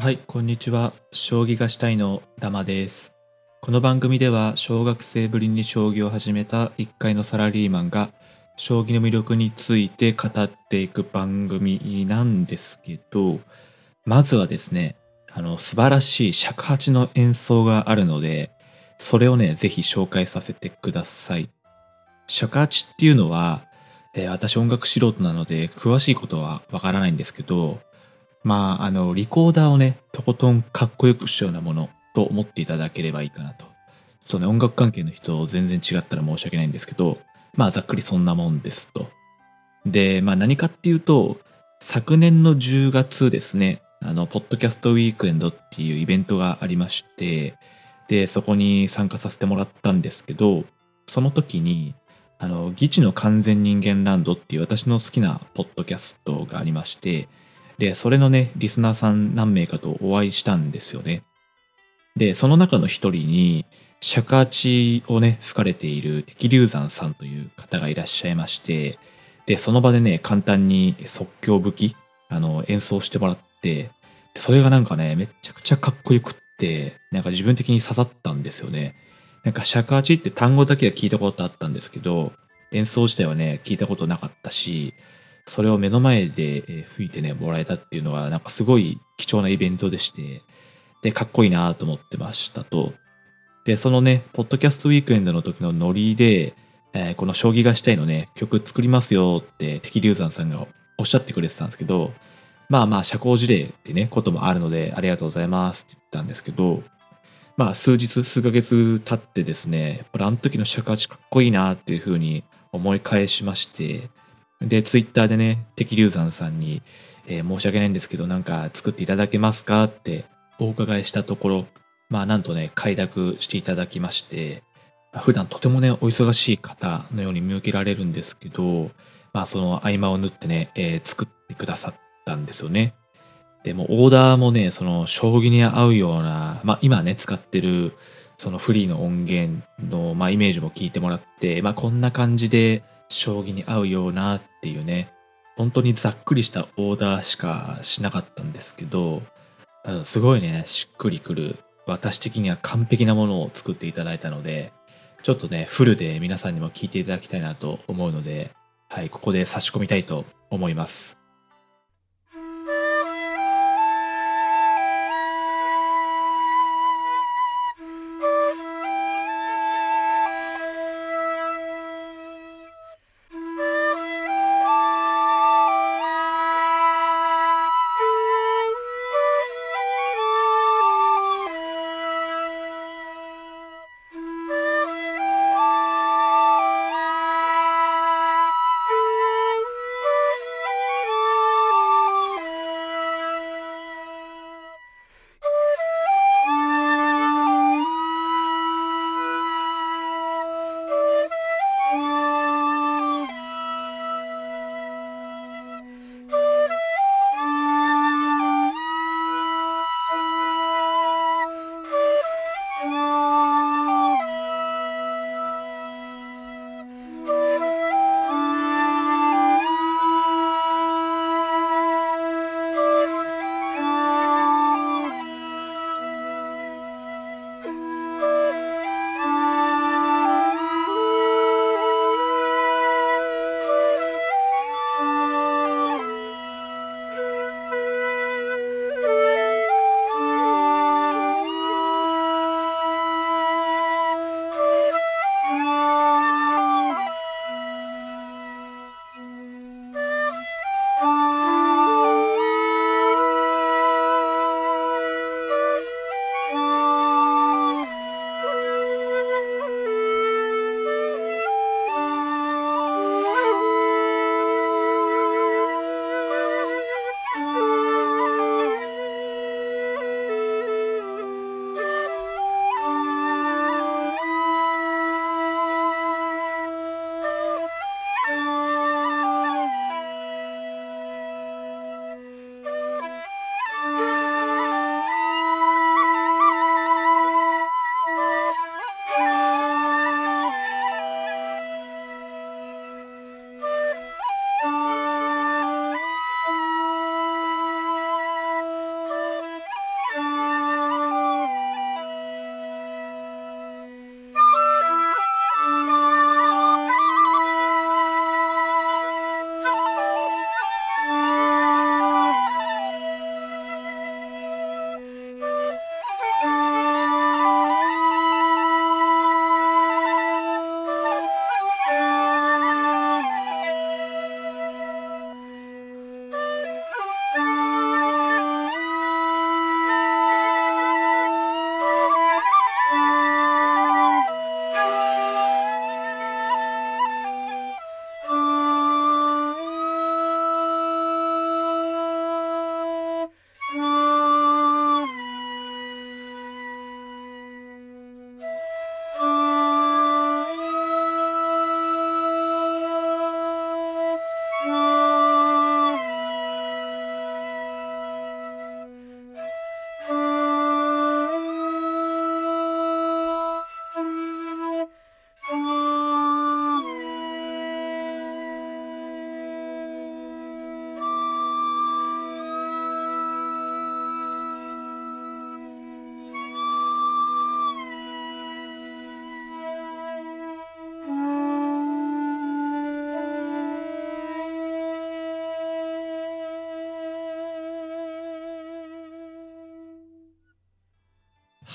はい、こんにちは。将棋がしたいのダマです。この番組では小学生ぶりに将棋を始めた1階のサラリーマンが将棋の魅力について語っていく番組なんですけど、まずはですね、あの素晴らしい尺八の演奏があるので、それをね、ぜひ紹介させてください。尺八っていうのは、えー、私音楽素人なので詳しいことはわからないんですけど、まあ、あの、リコーダーをね、とことんかっこよくしたようなものと思っていただければいいかなと。ちょっとね、音楽関係の人全然違ったら申し訳ないんですけど、まあ、ざっくりそんなもんですと。で、まあ、何かっていうと、昨年の10月ですね、あの、ポッドキャストウィークエンドっていうイベントがありまして、で、そこに参加させてもらったんですけど、その時に、あの、議地の完全人間ランドっていう私の好きなポッドキャストがありまして、で、それのね、リスナーさん何名かとお会いしたんですよね。で、その中の一人に、尺八をね、吹かれている敵流山さんという方がいらっしゃいまして、で、その場でね、簡単に即興吹き、あの、演奏してもらって、それがなんかね、めちゃくちゃかっこよくって、なんか自分的に刺さったんですよね。なんか尺八って単語だけは聞いたことあったんですけど、演奏自体はね、聞いたことなかったし、それを目の前で吹いてね、もらえたっていうのは、なんかすごい貴重なイベントでして、で、かっこいいなと思ってましたと。で、そのね、ポッドキャストウィークエンドの時のノリで、えー、この将棋がしたいのね、曲作りますよって敵流山さんがおっしゃってくれてたんですけど、まあまあ社交辞令ってね、こともあるので、ありがとうございますって言ったんですけど、まあ数日、数ヶ月経ってですね、やっぱあの時の尺八かっこいいなっていうふうに思い返しまして、で、ツイッターでね、敵流山さんに、えー、申し訳ないんですけど、なんか作っていただけますかってお伺いしたところ、まあなんとね、快諾していただきまして、普段とてもね、お忙しい方のように見受けられるんですけど、まあその合間を縫ってね、えー、作ってくださったんですよね。でもオーダーもね、その将棋に合うような、まあ今ね、使ってるそのフリーの音源の、まあ、イメージも聞いてもらって、まあこんな感じで、将棋に合うようなっていうね、本当にざっくりしたオーダーしかしなかったんですけど、すごいね、しっくりくる、私的には完璧なものを作っていただいたので、ちょっとね、フルで皆さんにも聞いていただきたいなと思うので、はい、ここで差し込みたいと思います。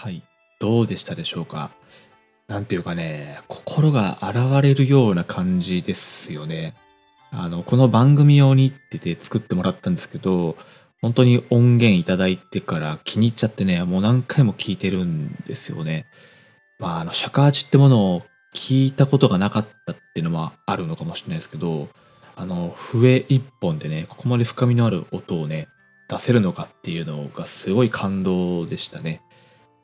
はい。どうでしたでしょうか？なんていうかね、心が洗われるような感じですよね。あの、この番組用にってて作ってもらったんですけど、本当に音源いただいてから気に入っちゃってね、もう何回も聞いてるんですよね。まあ、あの、尺八ってものを聞いたことがなかったっていうのもあるのかもしれないですけど、あの、笛一本でね、ここまで深みのある音をね、出せるのかっていうのがすごい感動でしたね。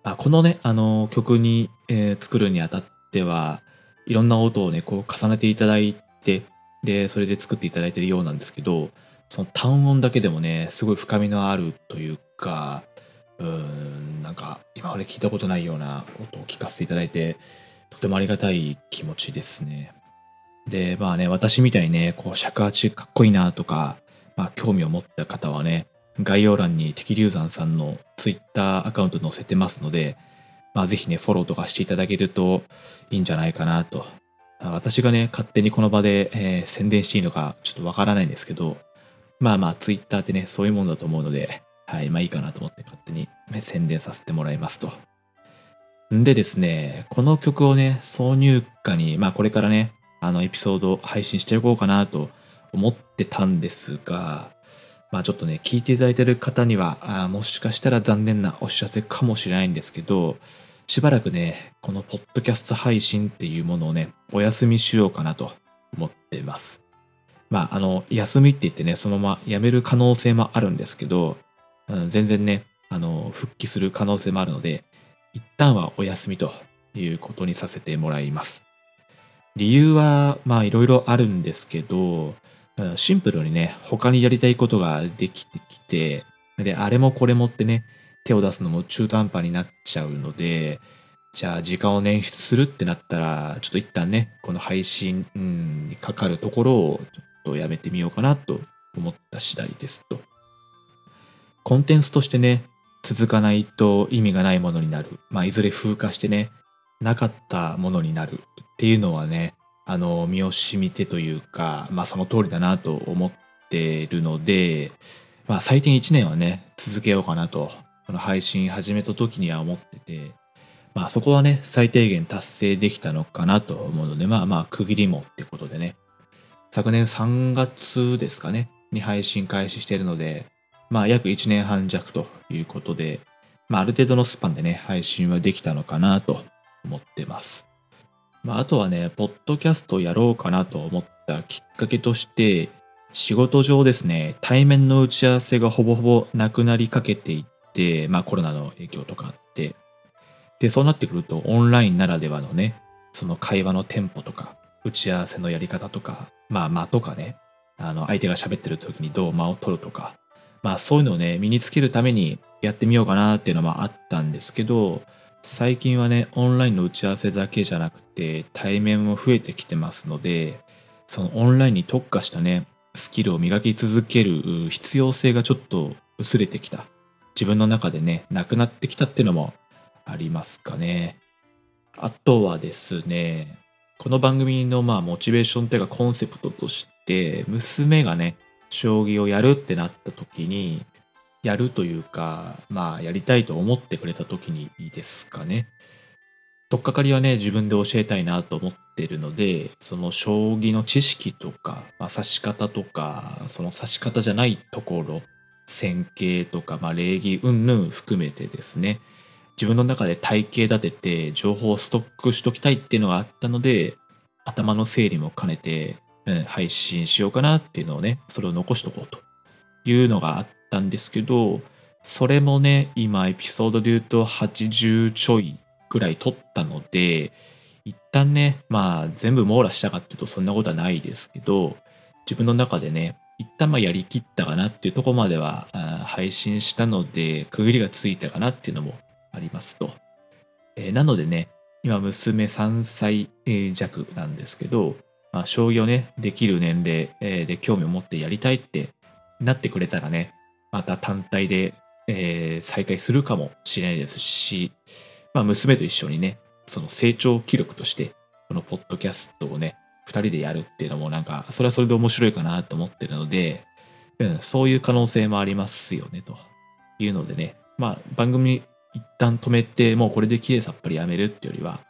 あこのね、あの、曲に、えー作るにあたっては、いろんな音をね、こう重ねていただいて、で、それで作っていただいてるようなんですけど、その単音だけでもね、すごい深みのあるというか、うーん、なんか今まで聞いたことないような音を聞かせていただいて、とてもありがたい気持ちですね。で、まあね、私みたいにね、こう尺八かっこいいなとか、まあ興味を持った方はね、概要欄に敵流山さんの Twitter アカウント載せてますので、まあぜひね、フォローとかしていただけるといいんじゃないかなと。私がね、勝手にこの場で、えー宣伝していいのかちょっとわからないんですけど、まあまあ Twitter ってね、そういうものだと思うので、はい、まあいいかなと思って勝手にね宣伝させてもらいますと。んでですね、この曲をね、挿入歌に、まあこれからね、あのエピソード配信していこうかなと思ってたんですが、まあちょっとね、聞いていただいている方には、あもしかしたら残念なお知らせかもしれないんですけど、しばらくね、このポッドキャスト配信っていうものをね、お休みしようかなと思ってます。まあ、あの、休みって言ってね、そのまま辞める可能性もあるんですけど、うん、全然ね、あの、復帰する可能性もあるので、一旦はお休みということにさせてもらいます。理由は、まあ、いろいろあるんですけど、シンプルにね、他にやりたいことができてきて、で、あれもこれもってね、手を出すのも中途半端になっちゃうので、じゃあ時間を捻出するってなったら、ちょっと一旦ね、この配信にかかるところをちょっとやめてみようかなと思った次第ですと。コンテンツとしてね、続かないと意味がないものになる。まあ、いずれ風化してね、なかったものになるっていうのはね、あの、身を染みてというか、まあその通りだなと思ってるので、まあ最低1年はね、続けようかなと、この配信始めた時には思ってて、まあそこはね、最低限達成できたのかなと思うので、まあまあ区切りもってことでね、昨年3月ですかね、に配信開始してるので、まあ約1年半弱ということで、まあある程度のスパンでね、配信はできたのかなと思ってます。まああとはね、ポッドキャストやろうかなと思ったきっかけとして、仕事上ですね、対面の打ち合わせがほぼほぼなくなりかけていって、まあコロナの影響とかあって、で、そうなってくるとオンラインならではのね、その会話のテンポとか、打ち合わせのやり方とか、まあ間とかね、あの相手が喋ってる時にどう間を取るとか、まあそういうのをね、身につけるためにやってみようかなっていうのもあったんですけど、最近はね、オンラインの打ち合わせだけじゃなくて、対面も増えてきてますので、そのオンラインに特化したね、スキルを磨き続ける必要性がちょっと薄れてきた。自分の中でね、なくなってきたっていうのもありますかね。あとはですね、この番組のまあモチベーションというかコンセプトとして、娘がね、将棋をやるってなった時に、やるというか、まあやりたいと思ってくれた時にですかね。とっかかりはね、自分で教えたいなと思ってるので、その将棋の知識とか、まあ、指し方とか、その指し方じゃないところ、戦型とか、まあ、礼儀云々含めてですね、自分の中で体系立てて情報をストックしときたいっていうのがあったので、頭の整理も兼ねて、うん、配信しようかなっていうのをね、それを残しとこうというのがあったんですけど、それもね、今エピソードで言うと80ちょいぐらい撮ったので、一旦ね、まあ全部網羅したかっていうとそんなことはないですけど、自分の中でね、一旦まあやりきったかなっていうとこまでは配信したので、区切りがついたかなっていうのもありますと。えーなのでね、今娘3歳弱なんですけど、まあ、将棋をね、できる年齢で興味を持ってやりたいってなってくれたらね、また単体で、えー再開するかもしれないですし、まあ、娘と一緒にね、その成長記録として、このポッドキャストをね、二人でやるっていうのもなんか、それはそれで面白いかなと思ってるので、うん、そういう可能性もありますよね、というのでね、まあ、番組一旦止めて、もうこれで綺麗さっぱりやめるってよりは、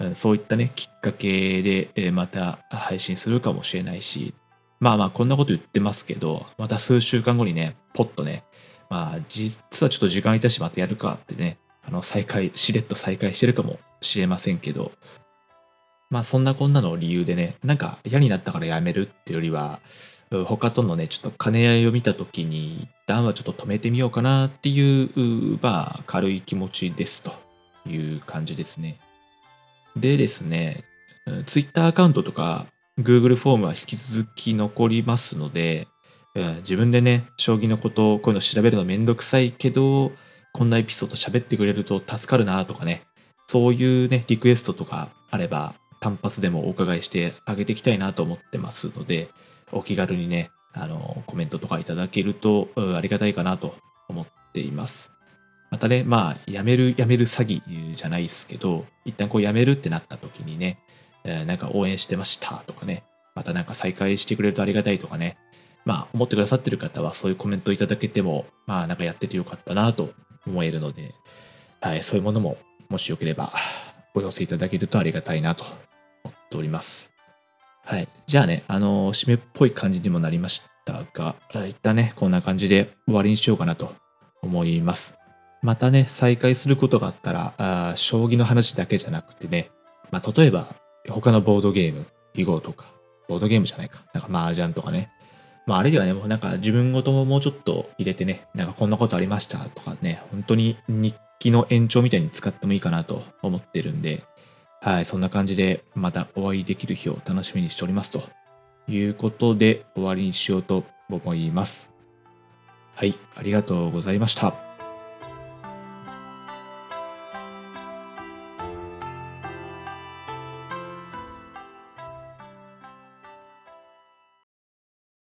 うんそういったね、きっかけで、えまた配信するかもしれないし、まあまあこんなこと言ってますけど、また数週間後にね、ポッとね、まあ実はちょっと時間いたしまたやるかってね、あの再開、しれっと再開してるかもしれませんけど、まあそんなこんなの理由でね、なんか嫌になったからやめるってよりは、他とのね、ちょっと兼ね合いを見たときに、一旦はちょっと止めてみようかなっていう、まあ軽い気持ちですという感じですね。でですね、Twitter アカウントとか Google フォームは引き続き残りますので、自分でね、将棋のことをこういうの調べるのめんどくさいけど、こんなエピソード喋ってくれると助かるなとかね、そういうね、リクエストとかあれば、単発でもお伺いしてあげていきたいなと思ってますので、お気軽にね、あの、コメントとかいただけるとありがたいかなと思っています。またね、まあ、やめる、やめる詐欺じゃないですけど、一旦こうやめるってなった時にね、えなんか応援してましたとかね、またなんか再開してくれるとありがたいとかね、まあ、思ってくださってる方はそういうコメントいただけても、まあ、なんかやっててよかったなと思えるので、はい、そういうものも、もしよければ、お寄せいただけるとありがたいなと思っております。はい。じゃあね、あの締めっぽい感じにもなりましたが、一旦ね、こんな感じで終わりにしようかなと思います。またね、再開することがあったら、あ将棋の話だけじゃなくてね、まあ、例えば、他のボードゲーム、囲碁とか、ボードゲームじゃないか、なんか麻雀とかね、まあ、あるいはね、もうなんか自分ごとももうちょっと入れてね、なんかこんなことありましたとかね、本当に日記の延長みたいに使ってもいいかなと思ってるんで、はい、そんな感じでまたお会いできる日を楽しみにしておりますということで終わりにしようと思います。はい、ありがとうございました。